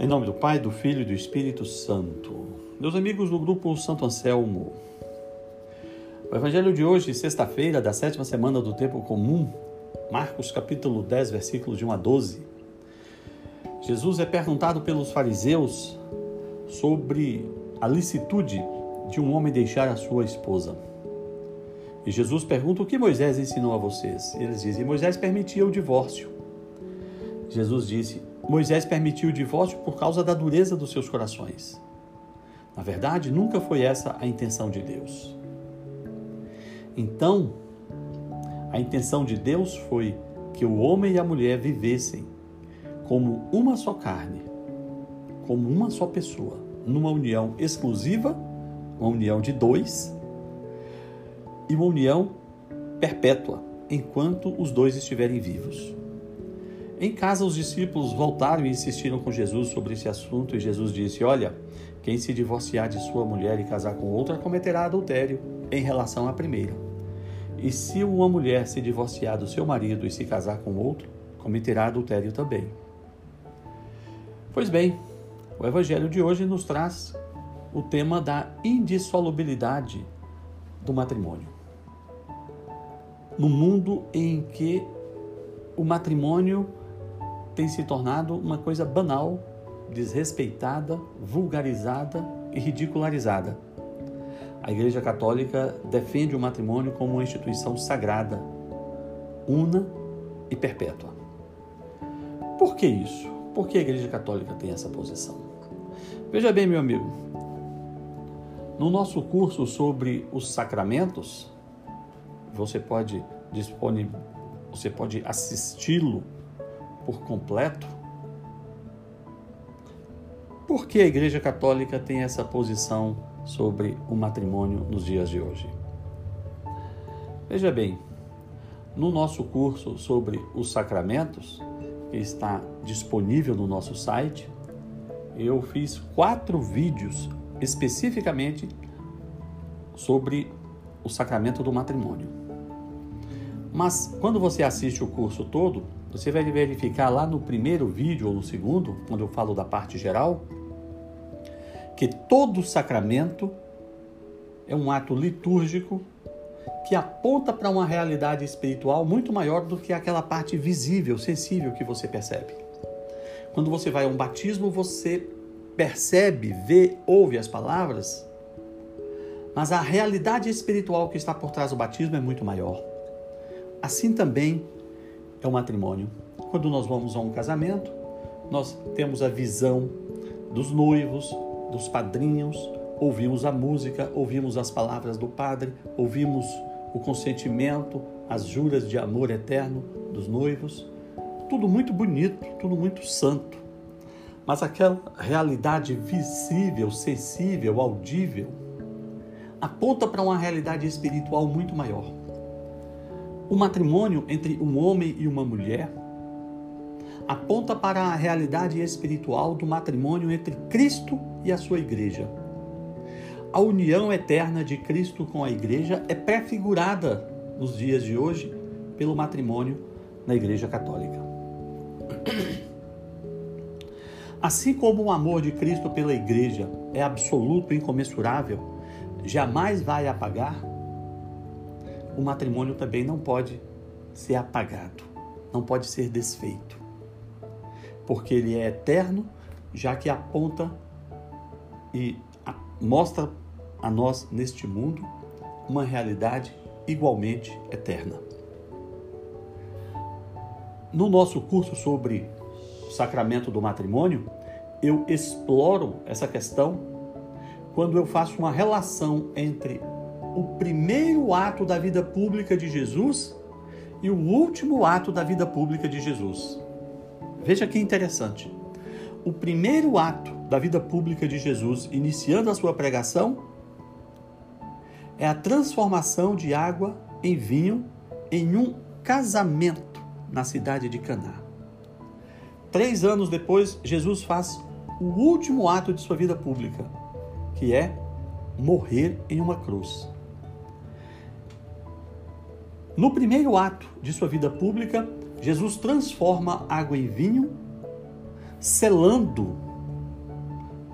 Em nome do Pai, do Filho e do Espírito Santo. Meus amigos do grupo Santo Anselmo, o Evangelho de hoje, sexta-feira da sétima semana do tempo comum, Marcos capítulo 10, versículos de 1 a 12. Jesus é perguntado pelos fariseus sobre a licitude de um homem deixar a sua esposa. E Jesus pergunta o que Moisés ensinou a vocês. Eles dizem: Moisés permitia o divórcio. Jesus disse: Moisés permitiu o divórcio por causa da dureza dos seus corações. Na verdade, nunca foi essa a intenção de Deus. Então, a intenção de Deus foi que o homem e a mulher vivessem como uma só carne, como uma só pessoa, numa união exclusiva, uma união de dois, e uma união perpétua, enquanto os dois estiverem vivos. Em casa, os discípulos voltaram e insistiram com Jesus sobre esse assunto, e Jesus disse: Olha, quem se divorciar de sua mulher e casar com outra cometerá adultério em relação à primeira. E se uma mulher se divorciar do seu marido e se casar com outro, cometerá adultério também. Pois bem, o Evangelho de hoje nos traz o tema da indissolubilidade do matrimônio. No mundo em que o matrimônio tem se tornado uma coisa banal, desrespeitada, vulgarizada e ridicularizada. A Igreja Católica defende o matrimônio como uma instituição sagrada, una e perpétua. Por que isso? Por que a Igreja Católica tem essa posição? Veja bem, meu amigo, no nosso curso sobre os sacramentos, você pode dispone, você pode assisti-lo por completo? Por que a Igreja Católica tem essa posição sobre o matrimônio nos dias de hoje? Veja bem, no nosso curso sobre os sacramentos, que está disponível no nosso site, eu fiz quatro vídeos especificamente sobre o sacramento do matrimônio. Mas quando você assiste o curso todo, você vai verificar lá no primeiro vídeo ou no segundo, quando eu falo da parte geral, que todo sacramento é um ato litúrgico que aponta para uma realidade espiritual muito maior do que aquela parte visível, sensível que você percebe. Quando você vai a um batismo, você percebe, vê, ouve as palavras, mas a realidade espiritual que está por trás do batismo é muito maior. Assim também é o matrimônio. Quando nós vamos a um casamento, nós temos a visão dos noivos, dos padrinhos, ouvimos a música, ouvimos as palavras do padre, ouvimos o consentimento, as juras de amor eterno dos noivos. Tudo muito bonito, tudo muito santo. Mas aquela realidade visível, sensível, audível, aponta para uma realidade espiritual muito maior o matrimônio entre um homem e uma mulher aponta para a realidade espiritual do matrimônio entre Cristo e a sua igreja. A união eterna de Cristo com a igreja é prefigurada nos dias de hoje pelo matrimônio na Igreja Católica. Assim como o amor de Cristo pela igreja é absoluto e incomensurável, jamais vai apagar, o matrimônio também não pode ser apagado, não pode ser desfeito, porque ele é eterno, já que aponta e mostra a nós neste mundo uma realidade igualmente eterna. No nosso curso sobre o sacramento do matrimônio, eu exploro essa questão quando eu faço uma relação entre o primeiro ato da vida pública de Jesus e o último ato da vida pública de Jesus. Veja que interessante. O primeiro ato da vida pública de Jesus, iniciando a sua pregação, é a transformação de água em vinho em um casamento na cidade de Caná. Três anos depois, Jesus faz o último ato de sua vida pública, que é morrer em uma cruz. No primeiro ato de sua vida pública, Jesus transforma água em vinho, selando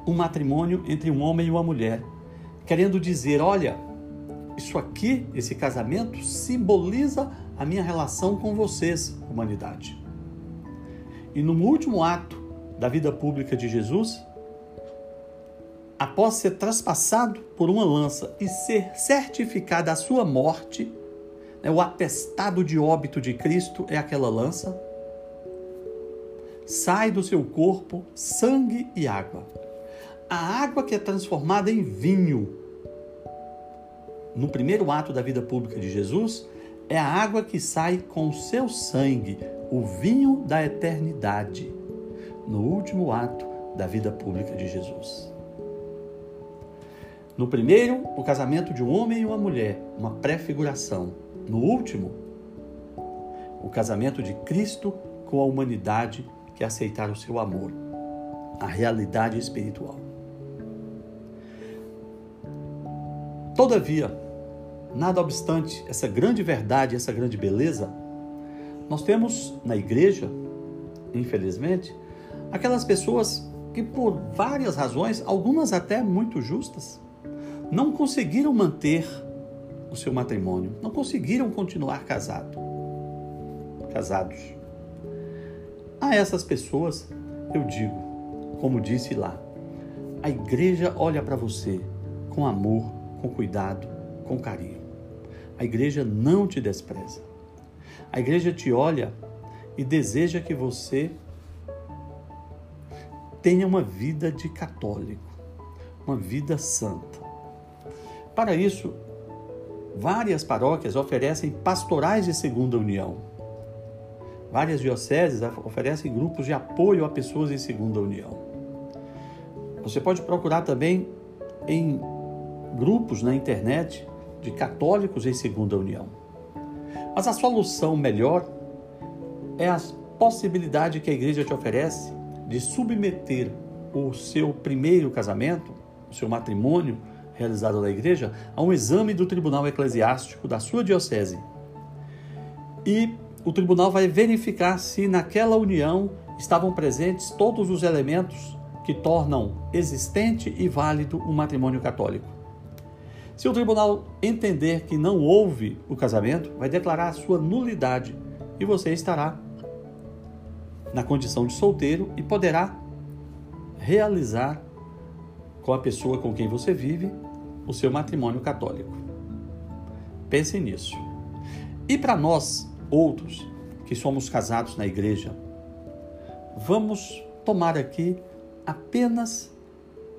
um matrimônio entre um homem e uma mulher, querendo dizer: olha, isso aqui, esse casamento, simboliza a minha relação com vocês, humanidade. E no último ato da vida pública de Jesus, após ser traspassado por uma lança e ser certificada a sua morte, o atestado de óbito de Cristo é aquela lança, sai do seu corpo sangue e água. A água que é transformada em vinho no primeiro ato da vida pública de Jesus é a água que sai com o seu sangue, o vinho da eternidade, no último ato da vida pública de Jesus. No primeiro, o casamento de um homem e uma mulher, uma prefiguração. No último, o casamento de Cristo com a humanidade que aceitar o seu amor, a realidade espiritual. Todavia, nada obstante essa grande verdade, essa grande beleza, nós temos na igreja, infelizmente, aquelas pessoas que por várias razões, algumas até muito justas, não conseguiram manter o seu matrimônio, não conseguiram continuar casado, casados. A essas pessoas eu digo, como disse lá, a igreja olha para você com amor, com cuidado, com carinho. A igreja não te despreza. A igreja te olha e deseja que você tenha uma vida de católico, uma vida santa. Para isso, várias paróquias oferecem pastorais de segunda união. Várias dioceses oferecem grupos de apoio a pessoas em segunda união. Você pode procurar também em grupos na internet de católicos em segunda união. Mas a solução melhor é a possibilidade que a igreja te oferece de submeter o seu primeiro casamento, o seu matrimônio, realizado na igreja a um exame do tribunal eclesiástico da sua diocese. E o tribunal vai verificar se naquela união estavam presentes todos os elementos que tornam existente e válido um matrimônio católico. Se o tribunal entender que não houve o casamento, vai declarar a sua nulidade e você estará na condição de solteiro e poderá realizar com a pessoa com quem você vive o seu matrimônio católico. Pense nisso. E para nós, outros, que somos casados na igreja, vamos tomar aqui apenas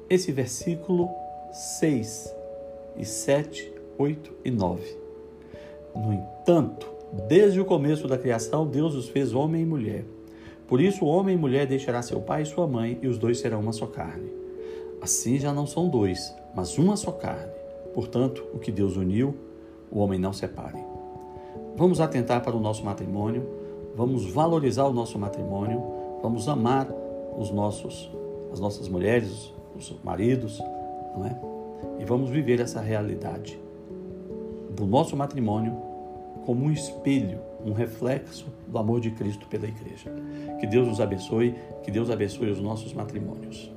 esse versículo 6 e 7, 8 e 9. No entanto, desde o começo da criação, Deus os fez homem e mulher. Por isso, o homem e mulher deixará seu pai e sua mãe, e os dois serão uma só carne. Assim já não são dois, mas uma só carne. Portanto, o que Deus uniu, o homem não separe. Vamos atentar para o nosso matrimônio, vamos valorizar o nosso matrimônio, vamos amar os nossos, as nossas mulheres, os maridos, não é? E vamos viver essa realidade do nosso matrimônio como um espelho, um reflexo do amor de Cristo pela igreja. Que Deus nos abençoe, que Deus abençoe os nossos matrimônios.